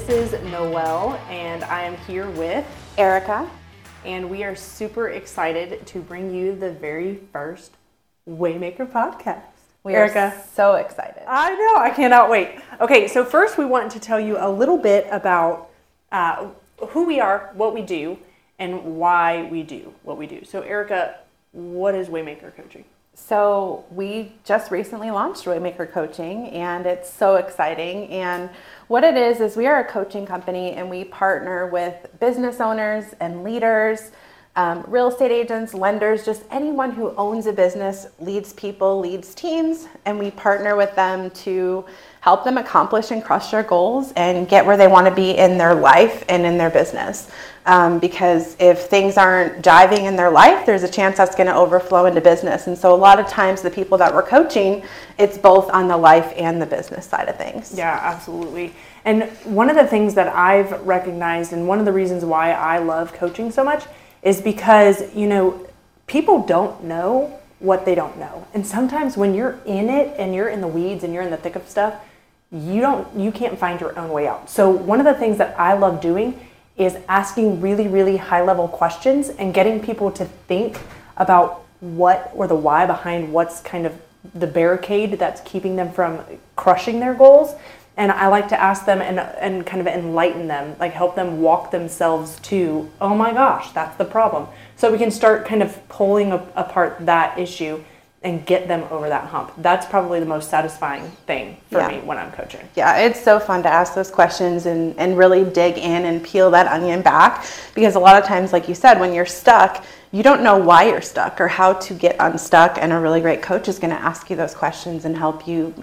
Hey there, Waymakers. This is Noelle, and I am here with Erica. And we are super excited to bring you the very first Waymaker podcast. We Erica. are so excited. I know, I cannot wait. Okay, so first we want to tell you a little bit about uh, who we are, what we do, and why we do what we do. So, Erica, what is Waymaker Coaching? So, we just recently launched Waymaker Coaching, and it's so exciting. And what it is, is we are a coaching company and we partner with business owners and leaders, um, real estate agents, lenders, just anyone who owns a business, leads people, leads teams, and we partner with them to help them accomplish and crush their goals and get where they want to be in their life and in their business. Um, because if things aren't jiving in their life, there's a chance that's going to overflow into business. And so, a lot of times, the people that we're coaching, it's both on the life and the business side of things. Yeah, absolutely. And one of the things that I've recognized, and one of the reasons why I love coaching so much, is because, you know, people don't know what they don't know. And sometimes when you're in it and you're in the weeds and you're in the thick of stuff, you don't you can't find your own way out. So one of the things that I love doing is asking really really high level questions and getting people to think about what or the why behind what's kind of the barricade that's keeping them from crushing their goals and I like to ask them and and kind of enlighten them, like help them walk themselves to, oh my gosh, that's the problem. So we can start kind of pulling apart that issue and get them over that hump. That's probably the most satisfying thing for yeah. me when I'm coaching. Yeah, it's so fun to ask those questions and, and really dig in and peel that onion back because a lot of times, like you said, when you're stuck, you don't know why you're stuck or how to get unstuck. And a really great coach is going to ask you those questions and help you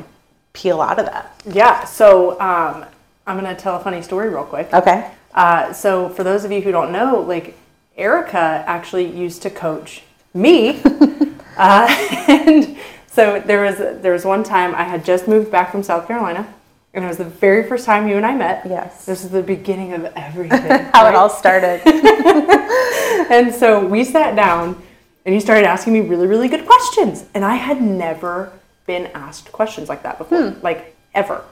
peel out of that. Yeah, so um, I'm going to tell a funny story real quick. Okay. Uh, so, for those of you who don't know, like Erica actually used to coach me. Uh, and so there was there was one time I had just moved back from South Carolina, and it was the very first time you and I met. Yes. This is the beginning of everything. How right? it all started. and so we sat down, and you started asking me really really good questions, and I had never been asked questions like that before, hmm. like ever,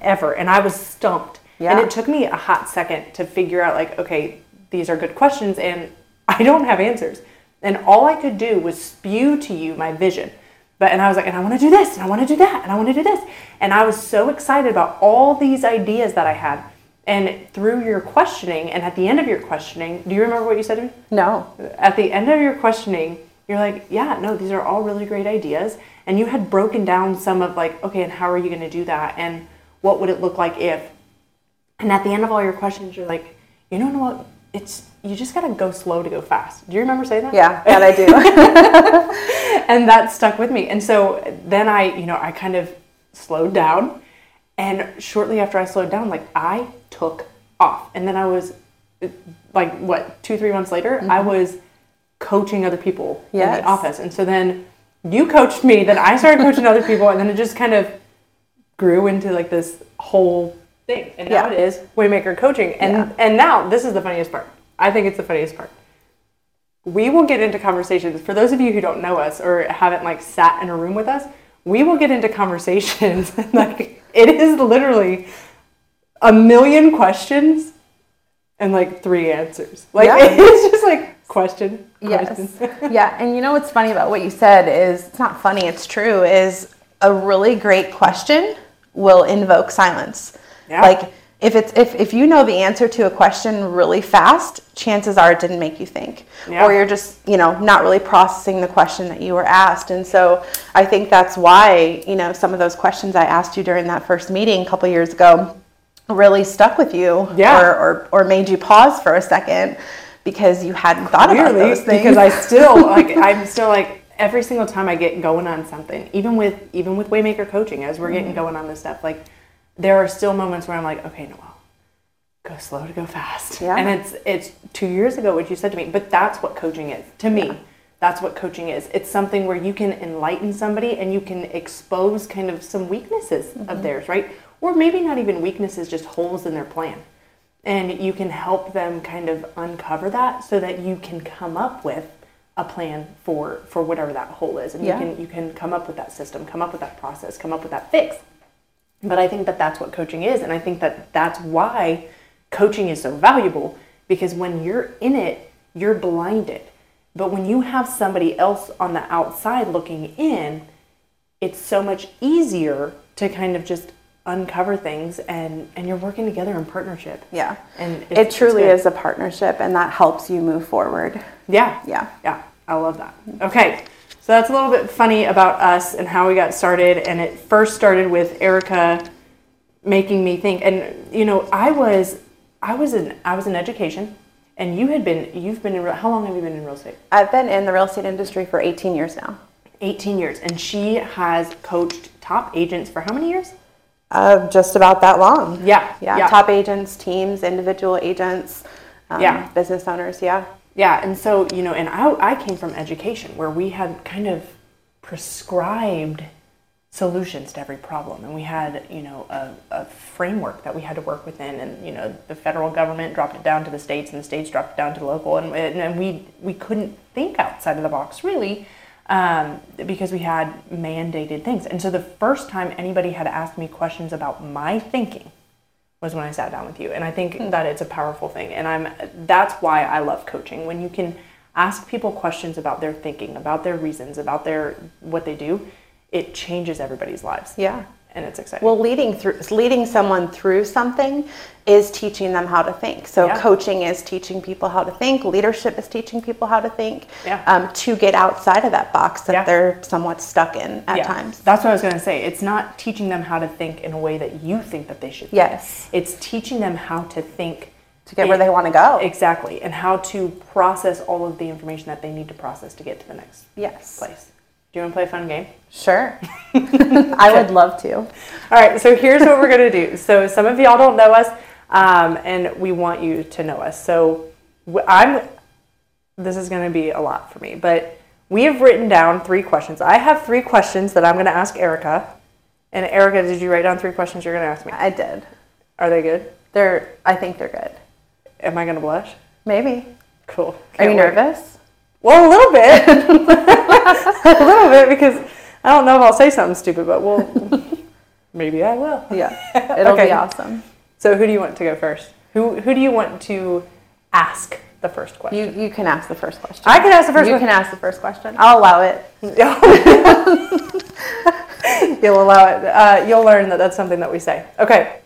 ever, and I was stumped. Yeah. And it took me a hot second to figure out like, okay, these are good questions, and I don't have answers. And all I could do was spew to you my vision. But and I was like, and I want to do this, and I want to do that, and I want to do this. And I was so excited about all these ideas that I had. And through your questioning, and at the end of your questioning, do you remember what you said to me? No. At the end of your questioning, you're like, yeah, no, these are all really great ideas. And you had broken down some of like, okay, and how are you going to do that? And what would it look like if? And at the end of all your questions, you're like, you know what? It's you just gotta go slow to go fast. Do you remember saying that? Yeah, that I do. and that stuck with me. And so then I, you know, I kind of slowed down. And shortly after I slowed down, like I took off. And then I was like, what, two, three months later, mm-hmm. I was coaching other people yes. in the office. And so then you coached me, then I started coaching other people, and then it just kind of grew into like this whole thing. And now yeah. it is Waymaker coaching. And yeah. and now this is the funniest part I think it's the funniest part. We will get into conversations. For those of you who don't know us or haven't like sat in a room with us, we will get into conversations like it is literally a million questions and like three answers. Like yeah. it's just like question, yes. yeah, and you know what's funny about what you said is it's not funny, it's true, is a really great question will invoke silence. Yeah. Like if it's if, if you know the answer to a question really fast chances are it didn't make you think yeah. or you're just you know not really processing the question that you were asked and so i think that's why you know some of those questions i asked you during that first meeting a couple years ago really stuck with you yeah. or, or, or made you pause for a second because you hadn't thought Clearly, about those things because i still like i'm still like every single time i get going on something even with even with waymaker coaching as we're mm-hmm. getting going on this stuff like there are still moments where I'm like, okay, Noelle, go slow to go fast. Yeah. And it's it's two years ago what you said to me, but that's what coaching is to me. Yeah. That's what coaching is. It's something where you can enlighten somebody and you can expose kind of some weaknesses mm-hmm. of theirs, right? Or maybe not even weaknesses, just holes in their plan. And you can help them kind of uncover that so that you can come up with a plan for for whatever that hole is and yeah. you can you can come up with that system come up with that process come up with that fix But I think that that's what coaching is. And I think that that's why coaching is so valuable because when you're in it, you're blinded. But when you have somebody else on the outside looking in, it's so much easier to kind of just uncover things and and you're working together in partnership. Yeah. And it truly is a partnership and that helps you move forward. Yeah. Yeah. Yeah. I love that. Okay. So that's a little bit funny about us and how we got started. And it first started with Erica making me think. And you know, I was I was in I was in education, and you had been you've been in how long have you been in real estate? I've been in the real estate industry for 18 years now. 18 years, and she has coached top agents for how many years? Uh, just about that long. Yeah, yeah. yeah. Top agents, teams, individual agents, um, Yeah. business owners. Yeah. Yeah, and so you know, and I I came from education where we had kind of prescribed solutions to every problem, and we had you know a, a framework that we had to work within, and you know the federal government dropped it down to the states, and the states dropped it down to the local, and and we we couldn't think outside of the box really. Um, because we had mandated things. And so the first time anybody had asked me questions about my thinking was when I sat down with you. And I think that it's a powerful thing. And I'm that's why I love coaching. When you can ask people questions about their thinking, about their reasons, about their what they do, it changes everybody's lives. Yeah. And it's exciting. Well, leading through leading someone through something is teaching them how to think. So Yeah. coaching is teaching people how to think. Leadership is teaching people how to think. Yeah. Um, to get outside of that box that Yeah. they're somewhat stuck in at yeah, times. That's what I was going to say. It's not teaching them how to think in a way that you think that they should. think. Yes. It's teaching them how to think To get where they want to go. Exactly, and how to process all of the information that they need to process to get to the next Yes. place. Do you want to play a fun game? Sure. I would love to. All right, so here's what we're going to do. So some of y'all don't know us, um, and we want you to know us. So I'm. This is going to be a lot for me, but we have written down three questions. I have three questions that I'm going to ask Erica. And Erica, did you write down three questions you're going to ask me? I did. Are they good? They're. I think they're good. Am I going to blush? Maybe. Cool. Are Can't you wait. nervous? Well, a little bit. a little bit because I don't know if I'll say something stupid, but we'll. maybe I will. Yeah. It'll Okay. be awesome. So who do you want to go first? Who who do you want to ask the first question? You you can ask the first question. I can ask the first You can ask the first question. I'll allow it. you'll allow it. Uh, you'll learn that that's something that we say. Okay.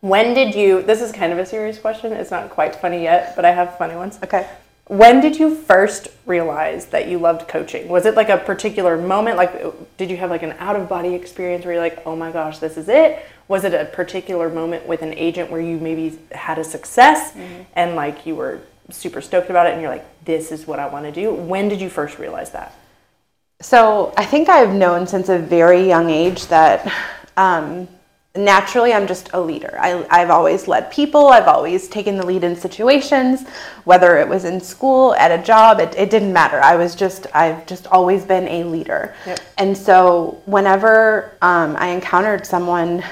When did you? This is kind of a serious question. It's not quite funny yet, but I have funny ones. Okay. When did you first realize that you loved coaching? Was it like a particular moment? Like, did you have like an out of body experience where you're like, oh my gosh, this is it? Was it a particular moment with an agent where you maybe had a success and like you were super stoked about it and you're like, this is what I want to do? When did you first realize that? So I think I've known since a very young age that um, naturally I'm just a leader. I, I've always led people. I've always taken the lead in situations, whether it was in school, at a job, it, it didn't matter. I was just, I've just always been a leader. Yep. And so whenever um, I encountered someone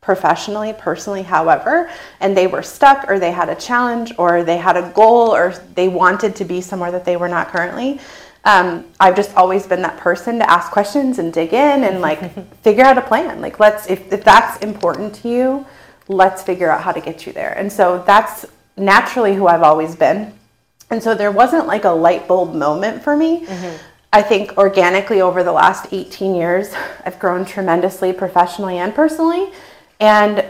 professionally, personally, however, and they were stuck or they had a challenge or they had a goal or they wanted to be somewhere that they were not currently, um, I've just always been that person to ask questions and dig in and like figure out a plan. Like, let's, if, if that's important to you, let's figure out how to get you there. And so that's naturally who I've always been. And so there wasn't like a light bulb moment for me. I think organically over the last 18 years, I've grown tremendously professionally and personally. And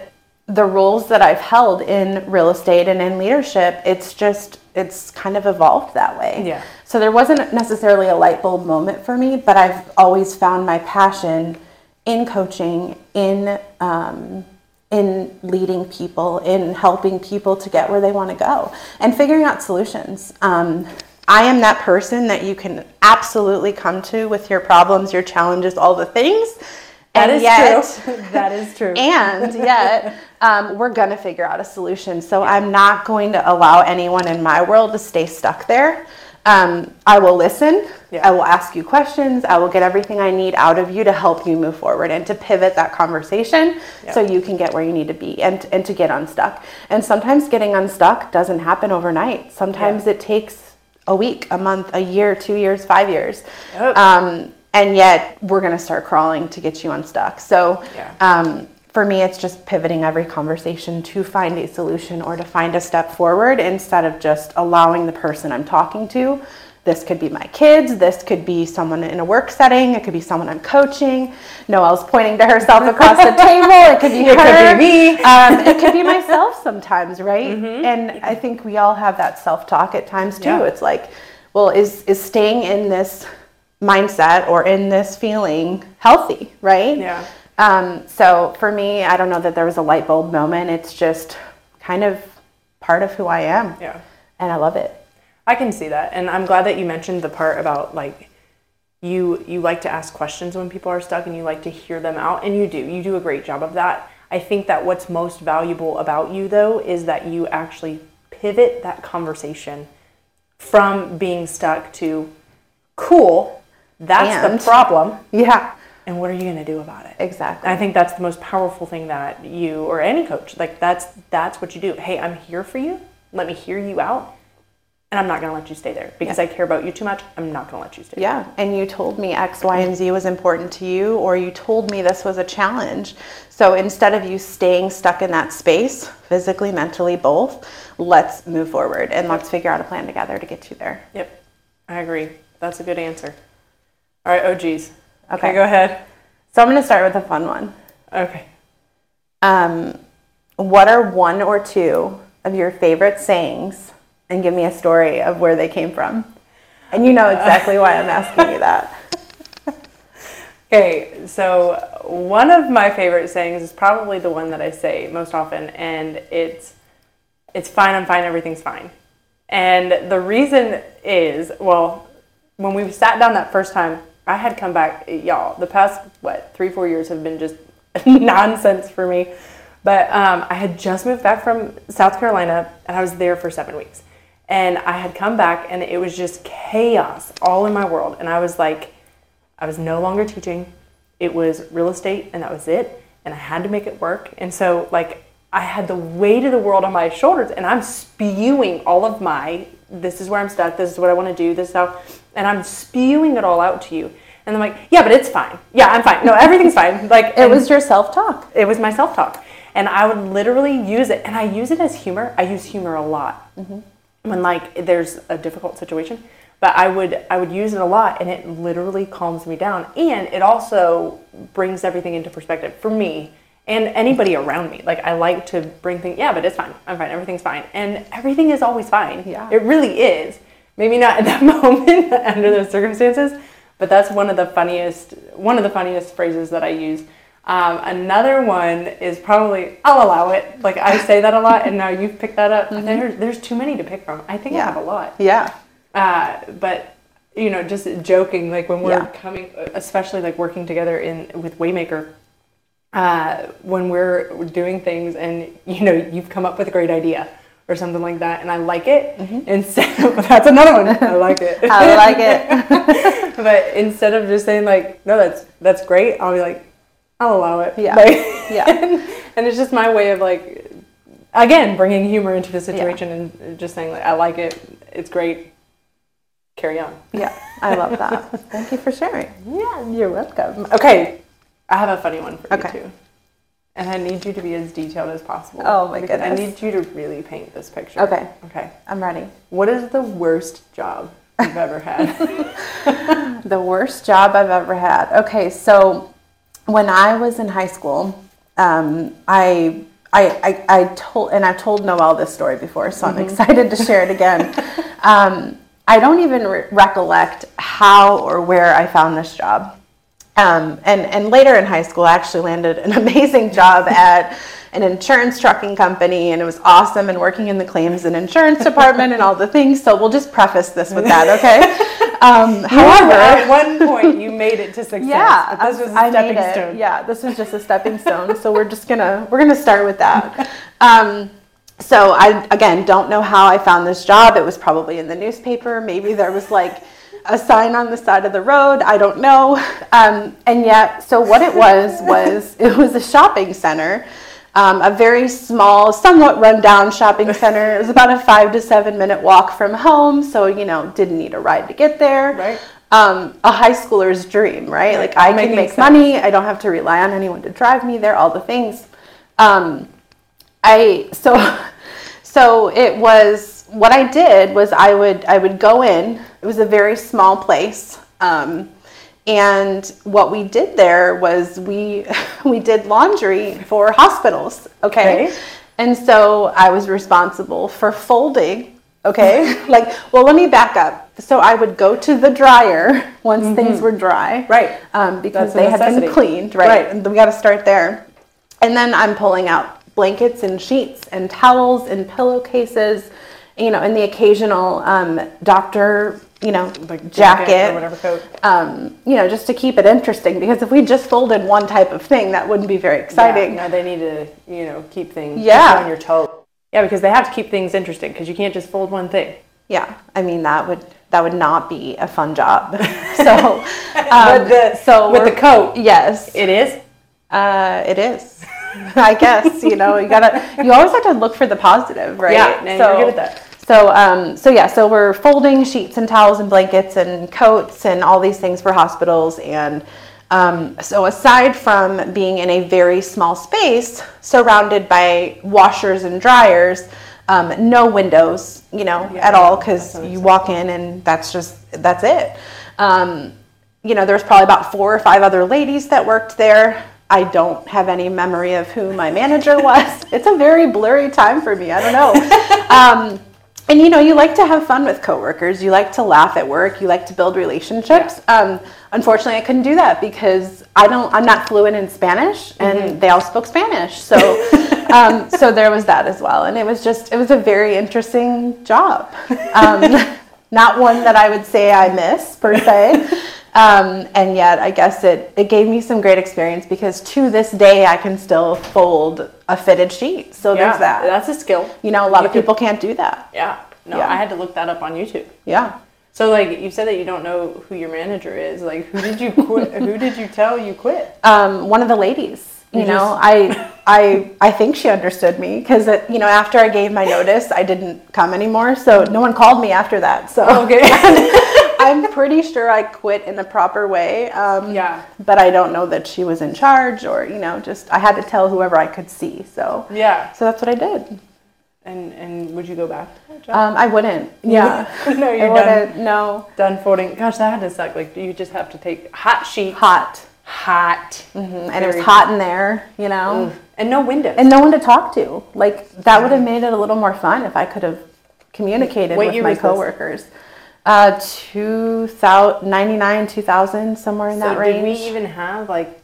the roles that I've held in real estate and in leadership, it's just, it's kind of evolved that way. Yeah. So there wasn't necessarily a light bulb moment for me, but I've always found my passion in coaching, in um, in leading people, in helping people to get where they want to go, and figuring out solutions. Um, I am that person that you can absolutely come to with your problems, your challenges, all the things. That and is yet, true. that is true. and yet um, we're going to figure out a solution. So i'm not going to allow anyone in my world to stay stuck there. Um, i will listen. Yeah. i will ask you questions. I will get everything i need out of you to help you move forward and to pivot that conversation so you can get where you need to be and, and to get unstuck. And sometimes getting unstuck doesn't happen overnight. Sometimes Yeah. it takes a week a month a year two years five years. Yep. um, and yet we're going to start crawling to get you unstuck. So Yeah. um, for me, it's just pivoting every conversation to find a solution or to find a step forward instead of just allowing the person I'm talking to. This could be my kids, this could be someone in a work setting, it could be someone I'm coaching. Noelle's pointing to herself across the table, it could be It her. could be me. Um, it could be myself sometimes, right? And I think we all have that self talk at times too. Yeah. It's like, well, is, is staying in this mindset or in this feeling healthy, right? Yeah. Um, so for me, I don't know that there was a light bulb moment. It's just kind of part of who I am. Yeah. And I love it. I can see that, and I'm glad that you mentioned the part about like you you like to ask questions when people are stuck, and you like to hear them out, and you do. You do a great job of that. I think that what's most valuable about you though is that you actually pivot that conversation from being stuck to cool. That's And- the problem, Yeah, and what are you going to do about it? exactly. I think that's the most powerful thing that you or any coach like that's that's what you do. Hey, I'm here for you. Let me hear you out. And I'm not going to let you stay there because I care about you too much. I'm not going to let you stay. Yeah, and you told me X, Y, and Z was important to you, or you told me this was a challenge. So instead of you staying stuck in that space, physically, mentally, both, let's move forward and let's figure out a plan together to get you there. there. Yep. I agree. That's a good answer. All right, oh OGs. Okay. go ahead. So I'm going to start with a fun one. Okay. Um, what are one or two of your favorite sayings? And give me a story of where they came from. And you know exactly why I'm asking you that. Okay, so one of my favorite sayings is probably the one that I say most often, and it's it's fine, I'm fine, everything's fine. And the reason is, well, when we sat down that first time, I had come back, y'all. The past what three, four years have been just nonsense for me. But um, I had just moved back from South Carolina, and I was there for seven weeks. And I had come back, and it was just chaos all in my world. And I was like, I was no longer teaching. It was real estate, and that was it. And I had to make it work. And so, like, I had the weight of the world on my shoulders, and I'm spewing all of my, this is where I'm stuck, this is what I want to do, this is how, and I'm spewing it all out to you. And I'm like, yeah, but it's fine. Yeah, I'm fine. No, everything's fine. Like, It was your self talk. it was my self talk. And I would literally use it, and I use it as humor. I use humor a lot mm-hmm. when like there's a difficult situation. But I would I would use it a lot, and it literally calms me down, and it also brings everything into perspective for me and anybody around me. Like I like to bring things. Yeah, but it's fine. I'm fine. Everything's fine, and everything is always fine. Yeah. it really is. Maybe not at that moment under those circumstances, but that's one of the funniest one of the funniest phrases that I use. Um, another one is probably I'll allow it. Like I say that a lot, and now you've picked that up. There, there's too many to pick from. I think I have a lot. Yeah. Uh, but you know, just joking, like when we're Yeah. coming, especially like working together in with Waymaker, uh, when we're doing things, and you know, you've come up with a great idea or something like that, and I like it. Instead, of, that's another one. I like it. Mm-hmm. I like it. but instead of just saying like, no, that's that's great, I'll be like, I'll allow it. Yeah. Like, Yeah. and it's just my way of like, again, bringing humor into the situation and just saying like, I like it. It's great. Carry on. yeah, I love that. Thank you for sharing. Yeah, you're welcome. Okay, I have a funny one for Okay. you too. And I need you to be as detailed as possible. Oh, my because I need you to really paint this picture. Okay. Okay. I'm ready. What is the worst job you've ever had? The worst job I've ever had. Okay, so when I was in high school, um, I, I, I, I told, and I've told Noelle this story before, so I'm excited to share it again. Um, I don't even re- recollect how or where I found this job. Um, and, and later in high school, I actually landed an amazing job at an insurance trucking company, and it was awesome, and working in the claims and insurance department and all the things. So we'll just preface this with that, okay? Um, However, at one point you made it to success. yeah, this was a I stepping stone. Yeah, this was just a stepping stone. so we're just gonna we're gonna start with that. Um, so I again don't know how I found this job. It was probably in the newspaper. Maybe there was like a sign on the side of the road. I don't know. Um, and yet, so what it was was it was a shopping center. Um, a very small, somewhat rundown shopping center. It was about a five to seven minute walk from home, so you know, didn't need a ride to get there. Right. um, a high schooler's dream, right? Like I can make sense. money. I don't have to rely on anyone to drive me there. All the things. Um, I so so it was what I did was I would I would go in. It was a very small place. Um, and what we did there was we we did laundry for hospitals, okay? Okay. And so I was responsible for folding, okay? like, well, let me back up. So I would go to the dryer once things were dry, Right. Um, because they had been cleaned, right? Right. And we got to start there. And then I'm pulling out blankets and sheets and towels and pillowcases, you know, and the occasional um, doctor, you know, Like jacket, or whatever coat. um, you know, just to keep it interesting. Because if we just folded one type of thing, that wouldn't be very exciting. Yeah, no, they need to, you know, keep things Yeah. on your toes. Yeah, because they have to keep things interesting because you can't just fold one thing. Yeah, I mean that would that would not be a fun job. so, um, But the- so with the coat, yes, it is. uh, it is. I guess you know you gotta you always have to look for the positive, right? Yeah, no, you're good at that. So, um, so yeah, so we're folding sheets and towels and blankets and coats and all these things for hospitals. And um, so, aside from being in a very small space surrounded by washers and dryers, um, no windows, you know, Yeah, at all, because you walk in and that's just that's it. Um, you know, there's probably about four or five other ladies that worked there. I don't have any memory of who my manager was. it's a very blurry time for me. I don't know. And you know, you like to have fun with coworkers. You like to laugh at work. You like to build relationships. Um, unfortunately, I couldn't do that because I don't. I'm not fluent in Spanish, and they all spoke Spanish. So, um, so there was that as well. And it was just, it was a very interesting job. Um, not one that I would say I miss per se. Um, and yet, I guess it, it gave me some great experience because to this day, I can still fold a fitted sheet. So Yeah, there's that. That's a skill. You know, a lot You of could- people can't do that. Yeah. No, Yeah. I had to look that up on YouTube. Yeah. So, like, you said that you don't know who your manager is. Like, who did you quit? who did you tell you quit? Um, one of the ladies. You, You know, just- I, I, I think she understood me because you know after I gave my notice, I didn't come anymore. So no one called me after that. So Okay. I'm pretty sure I quit in the proper way. Um, Yeah. But I don't know that she was in charge or you know just I had to tell whoever I could see. So yeah. so that's what I did. And and would you go back to that job? Um, I wouldn't. Yeah. no, you're done. wouldn't. No. Done folding. Gosh, that had to suck. Like, you just have to take hot sheet, Hot. hot, And it was hot in there. You know. and no windows. and no one to talk to. Like that would have made it a little more fun if I could have communicated What with my coworkers. this? Uh, 2000, 99, 2000, somewhere in so that range. did we even have like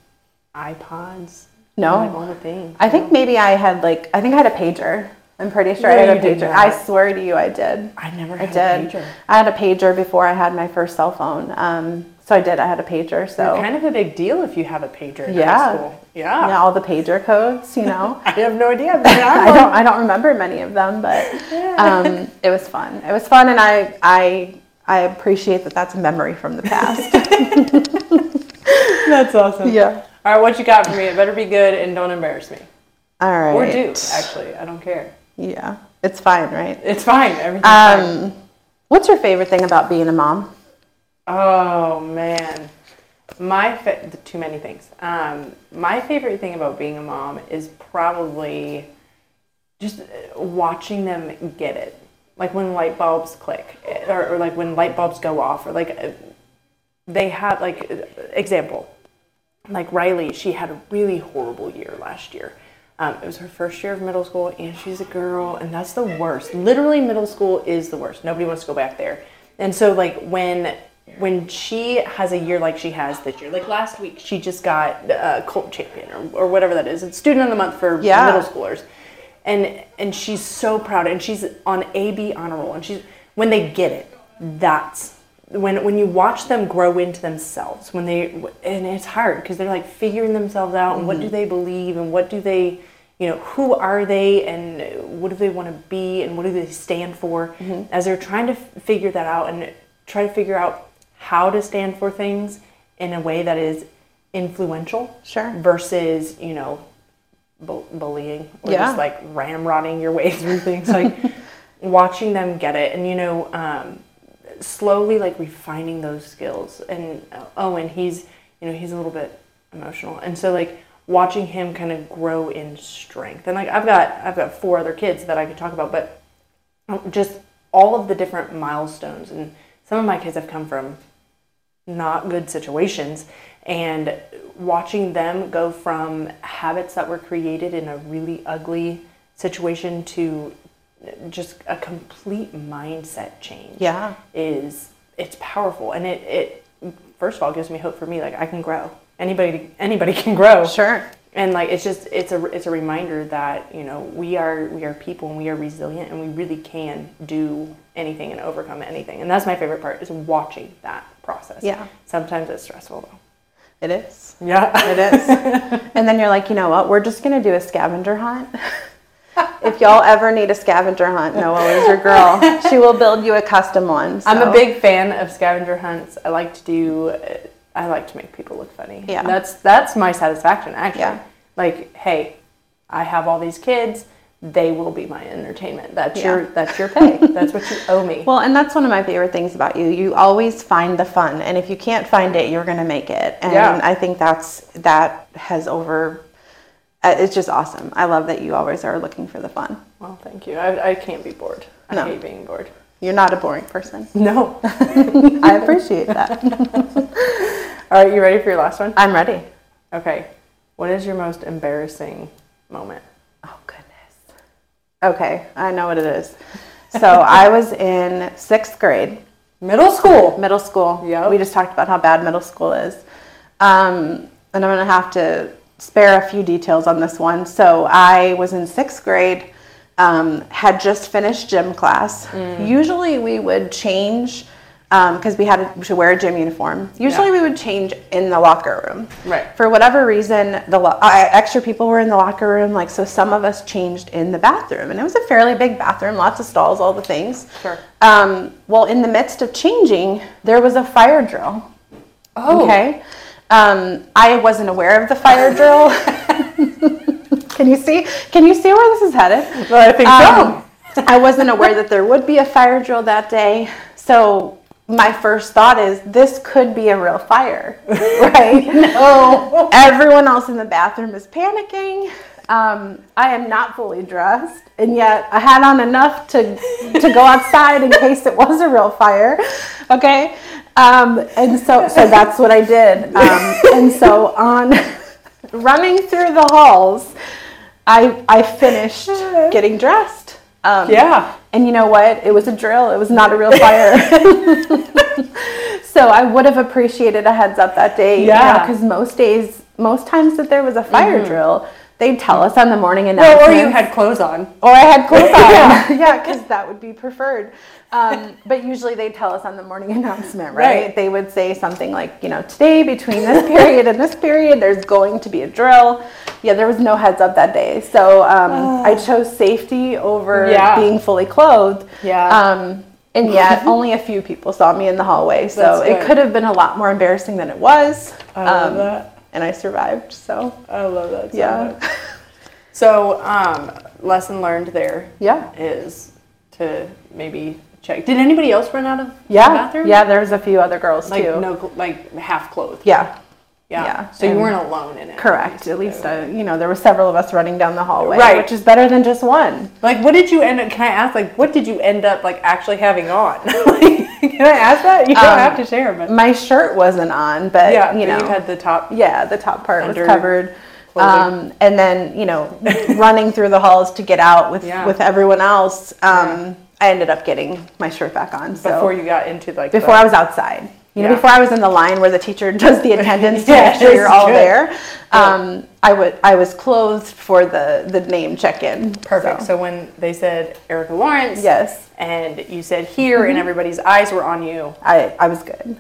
iPods? No. Like, all the things. I think maybe I had like I think I had a pager. I'm pretty sure No, I had a pager. I swear to you, I did. I never I had did. a pager. I had a pager before I had my first cell phone. Um, so I did. I had a pager. So Kind of a big deal if you have a pager Yeah. school. Yeah. yeah, all the pager codes. You know. I have no idea. I don't I don't remember many of them, but um, it was fun. It was fun, and I I I appreciate that that's a memory from the past. That's awesome. yeah. All right, what you got for me? It better be good and don't embarrass me. All right. Or do, actually. I don't care. Yeah, it's fine, right? It's fine. Everything's fine. Um, what's your favorite thing about being a mom? Oh man, my fa- too many things. Um, my favorite thing about being a mom is probably just watching them get it. Like when light bulbs click, or, or like when light bulbs go off, or like uh, they have like uh, example, like Riley, she had a really horrible year last year. Um, it was her first year of middle school, and she's a girl, and that's the worst. Literally, middle school is the worst. Nobody wants to go back there. And so, like when when she has a year like she has this year, like last week, she just got uh, cult champion or, or whatever that is. It's student of the month for Yeah. middle schoolers, and and she's so proud, and she's on AB honor roll, and she's when they get it, that's when when you watch them grow into themselves when they and it's hard because they're like figuring themselves out and what do mm-hmm. they believe and what do they you know who are they and what do they want to be and what do they stand for mm-hmm. as they're trying to f- figure that out and try to figure out how to stand for things in a way that is influential Sure. versus you know bu- bullying or Yeah. just like ramrodding your way through things like watching them get it and you know um, slowly like refining those skills. And oh, and he's you know he's a little bit emotional, and so like watching him kind of grow in strength. And like I've got I've got four other kids that I could talk about, but just all of the different milestones and some of my kids have come from not good situations and watching them go from habits that were created in a really ugly situation to just a complete mindset change Yeah. is it's powerful and it, it first of all gives me hope for me like i can grow anybody anybody can grow Sure. And like it's just it's a it's a reminder that you know we are we are people and we are resilient and we really can do anything and overcome anything and that's my favorite part is watching that process Yeah. sometimes it's stressful though It is. yeah It is. and then you're like, you know what? We're just going to do a scavenger hunt. if y'all ever need a scavenger hunt, Noelle is your girl. She will build you a custom one. i'm a big fan of scavenger hunts i like to do i like to make people look funny Yeah. that's that's my satisfaction actually Yeah. like hey i have all these kids they will be my entertainment that's Yeah. your that's your pay that's what you owe me Well, and that's one of my favorite things about you. You always find the fun, and if you can't find it, you're going to make it. And Yeah. I think that's that has over. uh, It's just awesome. I love that you always are looking for the fun. Well, thank you. I, I can't be bored. I No. hate being bored. You're not a boring person. No. I appreciate that. All right, you ready for your last one? I'm ready. Okay. What is your most embarrassing moment? Oh goodness. Okay, I know what it is. So I was in sixth grade, Middle school. middle school. Yep. We just talked about how bad middle school is, um, and I'm gonna have to spare a few details on this one. So I was in sixth grade, um, had just finished gym class. Mm. Usually we would change. Because we had to wear a gym uniform. Usually we would change in the locker room. Right. For whatever reason, the lo- uh, extra people were in the locker room. Like so, some of us changed in the bathroom, and it was a fairly big bathroom, lots of stalls, all the things. Sure. Um, well, in the midst of changing, there was a fire drill. Oh. Okay. Um, I wasn't aware of the fire drill. Can you see? Can you see where this is headed? Well, I think Um, I wasn't aware that there would be a fire drill that day. So my first thought is this could be a real fire, right? no. Everyone else in the bathroom is panicking. Um, I am not fully dressed, and yet I had on enough to to go outside in case it was a real fire. Okay, um, and so so that's what I did. Um, and so on running through the halls, I I finished getting dressed. Um, Yeah. and you know what? It was a drill. It was not a real fire. so I would have appreciated a heads up that day. Yeah. Because most days, most times that there was a fire drill, they'd tell us on the morning Well, announcements. or you had clothes on. Or I had clothes on. Yeah. yeah, because that would be preferred. Um, but usually they tell us on the morning announcement, right? Right. They would say something like, you know, today between this period and this period, there's going to be a drill. Yeah, there was no heads up that day. So um, I chose safety over Yeah. being fully clothed. Yeah. Um, and yet only a few people saw me in the hallway. So it could have been a lot more embarrassing than it was. I love Um, that. And I survived. So I love that. So yeah. much. So, um, lesson learned there Yeah. is to maybe check. Did anybody else run out of the Yeah. bathroom? Yeah, there's a few other girls Like too. no, like half clothed. Yeah. Yeah. Yeah, So you weren't alone in it. Correct. At least, uh, you know, there were several of us running down the hallway, Right. which is better than just one. Like, what did you end up? Can I ask? Like, what did you end up like actually having on? like, can I ask that? You don't Um, have to share, but My shirt wasn't on, but yeah, you know, you had the top. yeah, the top part was covered. Um, and then, you know, running through the halls to get out with Yeah. with everyone else, um, I ended up getting my shirt back on. So Before you got into like before the, I was outside. You know, Yeah. before I was in the line where the teacher does the attendance to Yes, make sure you're all good. there. Um, I would I was clothed for the the name check-in. perfect. So. when they said Erica Lawrence, yes, and you said here, Mm-hmm. and everybody's eyes were on you. I I was good.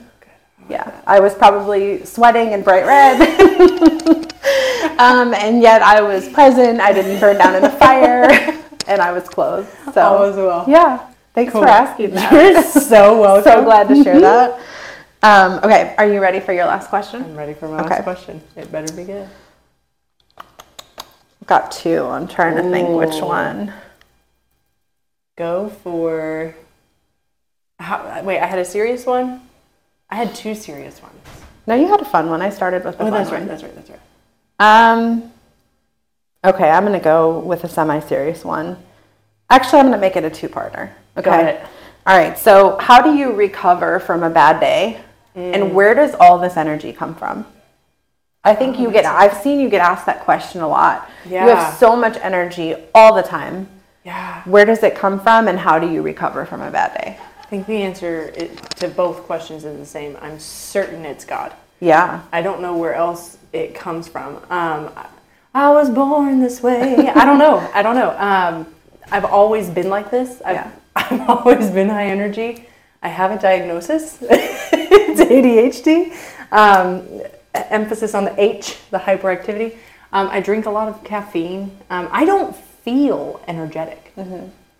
Yeah, I was probably sweating and bright red. um, and yet I was present. I didn't burn down in the fire, and I was clothed. So All was well. yeah, thanks Cool. for asking that. You're so welcome. so glad to share that. Um, okay, are you ready for your last question? I'm ready for my Okay. last question. It better be good. I've got two. I'm trying to think which one. Go for. How, wait, I had a serious one. I had two serious ones. No, you had a fun one. I started with a Oh, that's one. right. That's right. That's right. Um, okay, I'm gonna go with a semi-serious one. Actually, I'm gonna make it a two-parter. Okay. Got it. All right. So, how do you recover from a bad day, Mm. and where does all this energy come from? I think you get. I've seen you get asked that question a lot. Yeah. You have so much energy all the time. Yeah. Where does it come from, and how do you recover from a bad day? I think the answer to both questions is the same. I'm certain it's God. Yeah. I don't know where else it comes from. Um, I- I was born this way. I don't know. I don't know. Um, I've always been like this. I've, Yeah. I've always been high energy. I have a diagnosis. it's ADHD. Um, emphasis on the H, the hyperactivity. Um, I drink a lot of caffeine. Um, I don't feel energetic.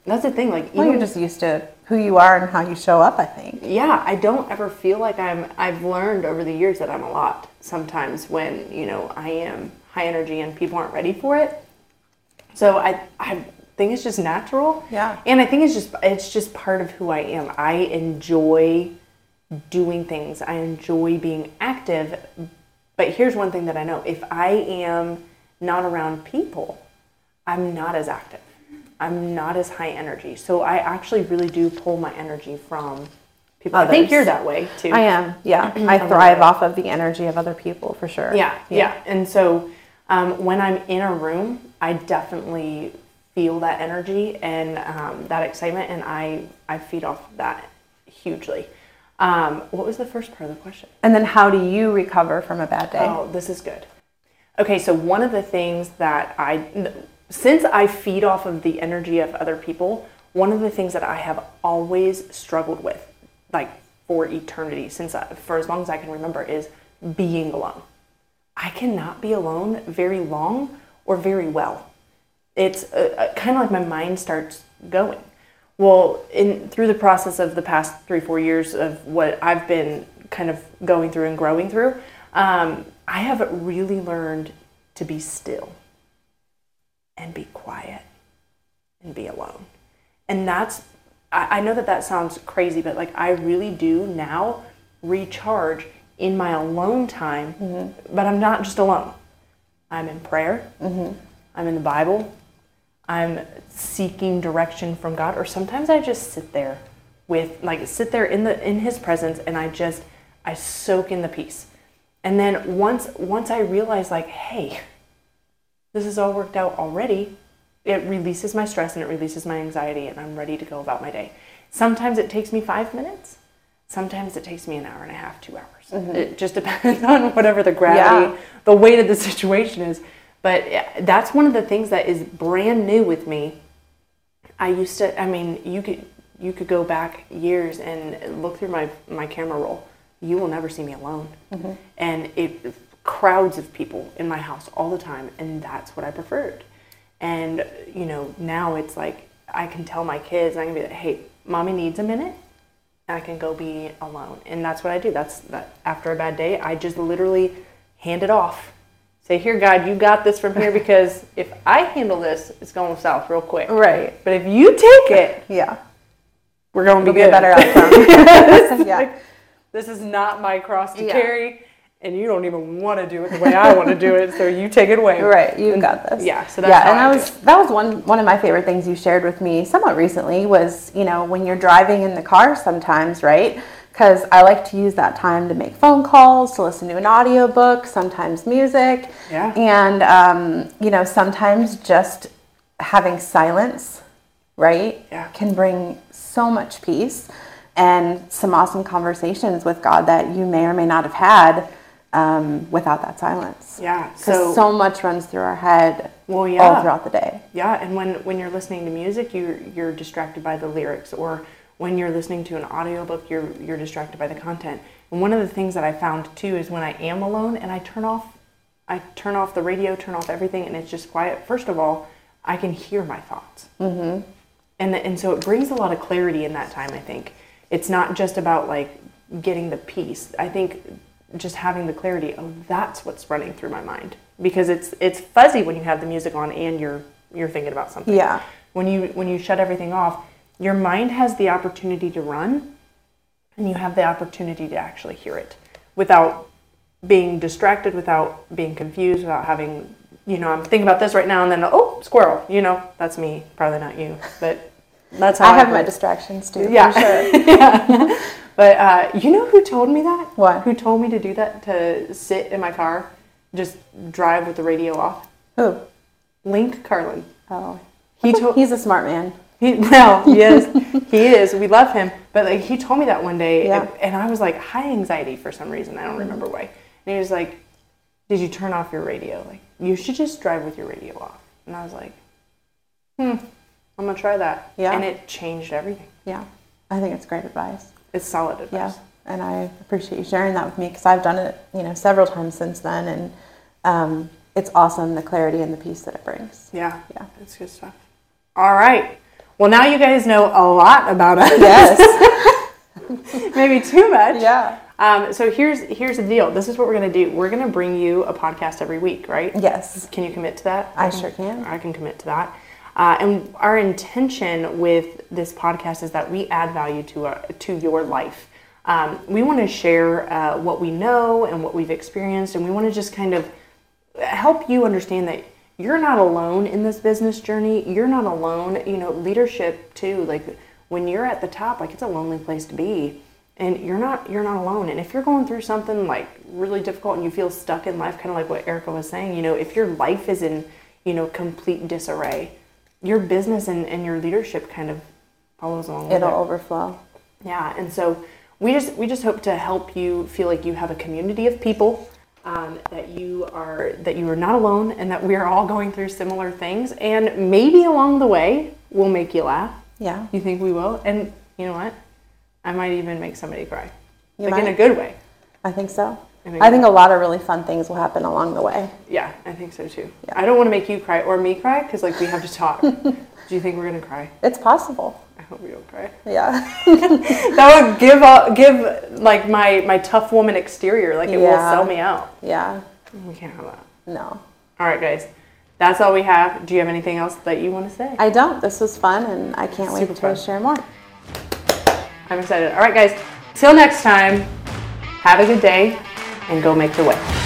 That's the thing. Like Well, you're just used to who you are and how you show up. I think. yeah i don't ever feel like i'm i've learned over the years that i'm a lot sometimes when you know i am high energy and people aren't ready for it so i i think it's just natural Yeah. and i think it's just it's just part of who i am i enjoy doing things i enjoy being active but here's one thing that i know if i am not around people i'm not as active i'm not as high energy so i actually really do pull my energy from people i think Others. you're that way too I am. Yeah. I thrive off of the energy of other people for sure. yeah, yeah. And so um, when I'm in a room, I definitely feel that energy and um, that excitement, and I, I feed off that hugely. Um, what was the first part of the question? And then how do you recover from a bad day? Oh, this is good. Okay, so one of the things that I, since I feed off of the energy of other people, one of the things that I have always struggled with, like for eternity, since I, for as long as I can remember, is being alone. I cannot be alone very long or very well. It's uh, uh, kind of like my mind starts going. Well, in through the process of the past three four years of what I've been kind of going through and growing through, um, I have really learned to be still and be quiet and be alone. And that's I, I know that that sounds crazy, but like I really do now recharge in my alone time. But I'm not just alone. I'm in prayer. I'm in the Bible. I'm seeking direction from God, or sometimes I just sit there with like sit there in the in His presence, and I just I soak in the peace. And then once once I realize like, hey, this is all worked out already, it releases my stress and it releases my anxiety, and I'm ready to go about my day. Sometimes it takes me five minutes. Sometimes it takes me an hour and a half, two hours. Mm-hmm. It just depends on whatever the gravity, Yeah. the weight of the situation is. But that's one of the things that is brand new with me. I used to, I mean, you could you could go back years and look through my my camera roll. You will never see me alone, mm-hmm. and it crowds of people in my house all the time, and that's what I preferred. And you know, now it's like I can tell my kids, I can be like, "Hey, mommy needs a minute." I can go be alone. And that's what I do. That's that after a bad day, I just literally hand it off. Say, here, God, you got this from here because if I handle this, it's going south real quick. Right. But if you take it, Yeah. we're going to be be a better outcome. yeah. Like, this is not my cross to Yeah. carry, and you don't even want to do it the way I want to do it. So you take it away. Right, you've got this. Yeah. So that's yeah, and I that was that was one one of my favorite things you shared with me somewhat recently was you know when you're driving in the car sometimes right because I like to use that time to make phone calls to listen to an audiobook sometimes music Yeah. and um, you know sometimes just having silence right Yeah. can bring so much peace and some awesome conversations with God that you may or may not have had um, without that silence. Yeah. So, so, much runs through our head well, all throughout the day. Yeah, and when when you're listening to music, you're you're distracted by the lyrics, or when you're listening to an audiobook, you're you're distracted by the content. And one of the things that I found too is when I am alone and I turn off, I turn off the radio, turn off everything, and it's just quiet. First of all, I can hear my thoughts, mm-hmm. and and so it brings a lot of clarity in that time. I think it's not just about like getting the peace. I think just having the clarity oh that's what's running through my mind because it's it's fuzzy when you have the music on and you're you're thinking about something Yeah. when you when you shut everything off your mind has the opportunity to run and you have the opportunity to actually hear it without being distracted, without being confused, without having, you know, I'm thinking about this right now and then, oh, squirrel, you know, that's me, probably not you, but that's how I have my distractions too. Yeah. For sure. yeah. But uh, you know who told me that? What? Who told me to do that? To sit in my car, just drive with the radio off? Who? Link Carlin. Oh. He told. He's a smart man. He, well, he is. he is. We love him. But like he told me that one day, Yeah. and, and I was like high anxiety for some reason. I don't remember why. And he was like, "Did you turn off your radio? Like you should just drive with your radio off." And I was like, "Hmm, I'm gonna try that." Yeah. And it changed everything. Yeah. I think it's great advice. It's solid advice. Yeah. And I appreciate you sharing that with me because I've done it, you know, several times since then, and um, it's awesome the clarity and the peace that it brings. Yeah. Yeah. It's good stuff. All right. Well, now you guys know a lot about us. Yes. Maybe too much. yeah. Um, so here's here's the deal. This is what we're gonna do. We're gonna bring you a podcast every week, right? Yes. Can you commit to that? I sure can. I can commit to that. Uh, and our intention with this podcast is that we add value to our, to your life. Um, we want to share uh, what we know and what we've experienced, and we want to just kind of help you understand that you're not alone in this business journey. You're not alone. You know, leadership too. Like when you're at the top, like it's a lonely place to be, and you're not you're not alone. And if you're going through something like really difficult and you feel stuck in life, kind of like what Erica was saying, you know, if your life is in you know complete disarray, your business and, and your leadership kind of follows along It'll it. overflow. Yeah, and so we just we just hope to help you feel like you have a community of people um, that you are that you are not alone and that we are all going through similar things and maybe along the way we'll make you laugh. Yeah. You think we will? And you know what? I might even make somebody cry, You like in a good way. I think so. I think I think a lot of really fun things will happen along the way. Yeah, I think so too. Yeah. I don't want to make you cry or me cry because like we have to talk. Do you think we're gonna cry? It's possible. I hope you don't cry. Yeah. That would give uh, give like my my tough woman exterior. Like it will sell me out. yeah. We can't have that. No. All right, guys. That's all we have. Do you have anything else that you want to say? I don't. This was fun and I can't wait to fun. share more. I'm excited. All right, guys. Till next time, have a good day and go make the way.